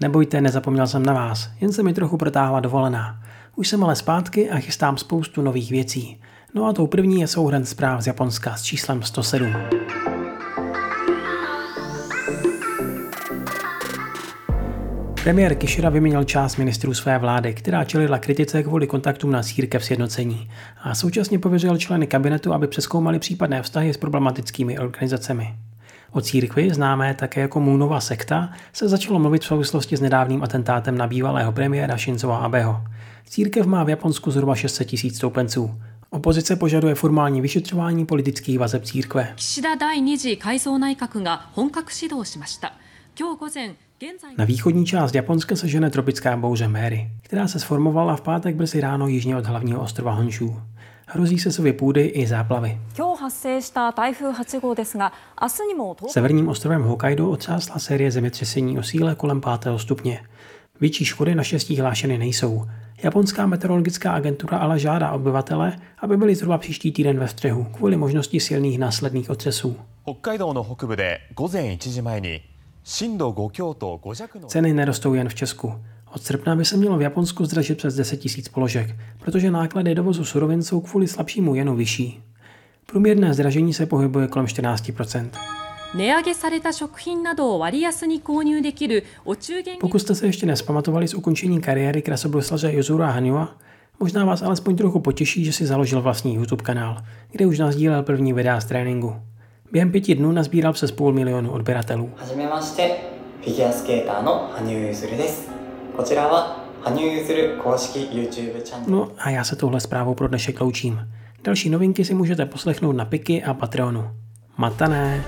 Nebojte, nezapomněl jsem na vás, jen se mi trochu protáhla dovolená. Už jsem ale zpátky a chystám spoustu nových věcí. No a tou první je souhrn zpráv z Japonska s číslem 107. Premiér Kishida vyměnil část ministrů své vlády, která čelila kritice kvůli kontaktům na církev sjednocení a současně pověřil členy kabinetu, aby přeskoumali případné vztahy s problematickými organizacemi. O církvi, známé také jako Moonova sekta, se začalo mluvit v souvislosti s nedávným atentátem na bývalého premiéra Shinzo Abeho. Církev má v Japonsku zhruba 600 tisíc stoupenců. Opozice požaduje formální vyšetřování politických vazeb církve. Na východní část Japonska se žene tropická bouře Mary, která se sformovala v pátek brzy ráno jižně od hlavního ostrova Honshu. Hrozí se sově půdy i záplavy. Severním ostrovem Hokkaido otřásla série zemětřesení o síle kolem 5. stupně. Větší škody naštěstí hlášeny nejsou. Japonská meteorologická agentura ale žádá obyvatele, aby byli zhruba příští týden ve střehu kvůli možnosti silných následných otřesů. Ceny nerostou jen v Česku. Od srpna by se mělo v Japonsku zdražit přes 10 000 položek, protože náklady dovozu surovin jsou kvůli slabšímu jenu vyšší. Průměrné zdražení se pohybuje kolem 14% pokud jste se ještě nespamatovali z ukončení kariéry krasobruslaře Jozura Hanua, možná vás alespoň trochu potěší, že si založil vlastní YouTube kanál, kde už nazdílel první videa z tréninku. Během pěti dnů nazbíral přes půl milionu odběratelů. No a já se touhle zprávou pro dnešek loučím. Další novinky si můžete poslechnout na Piky a Patreonu. Matané!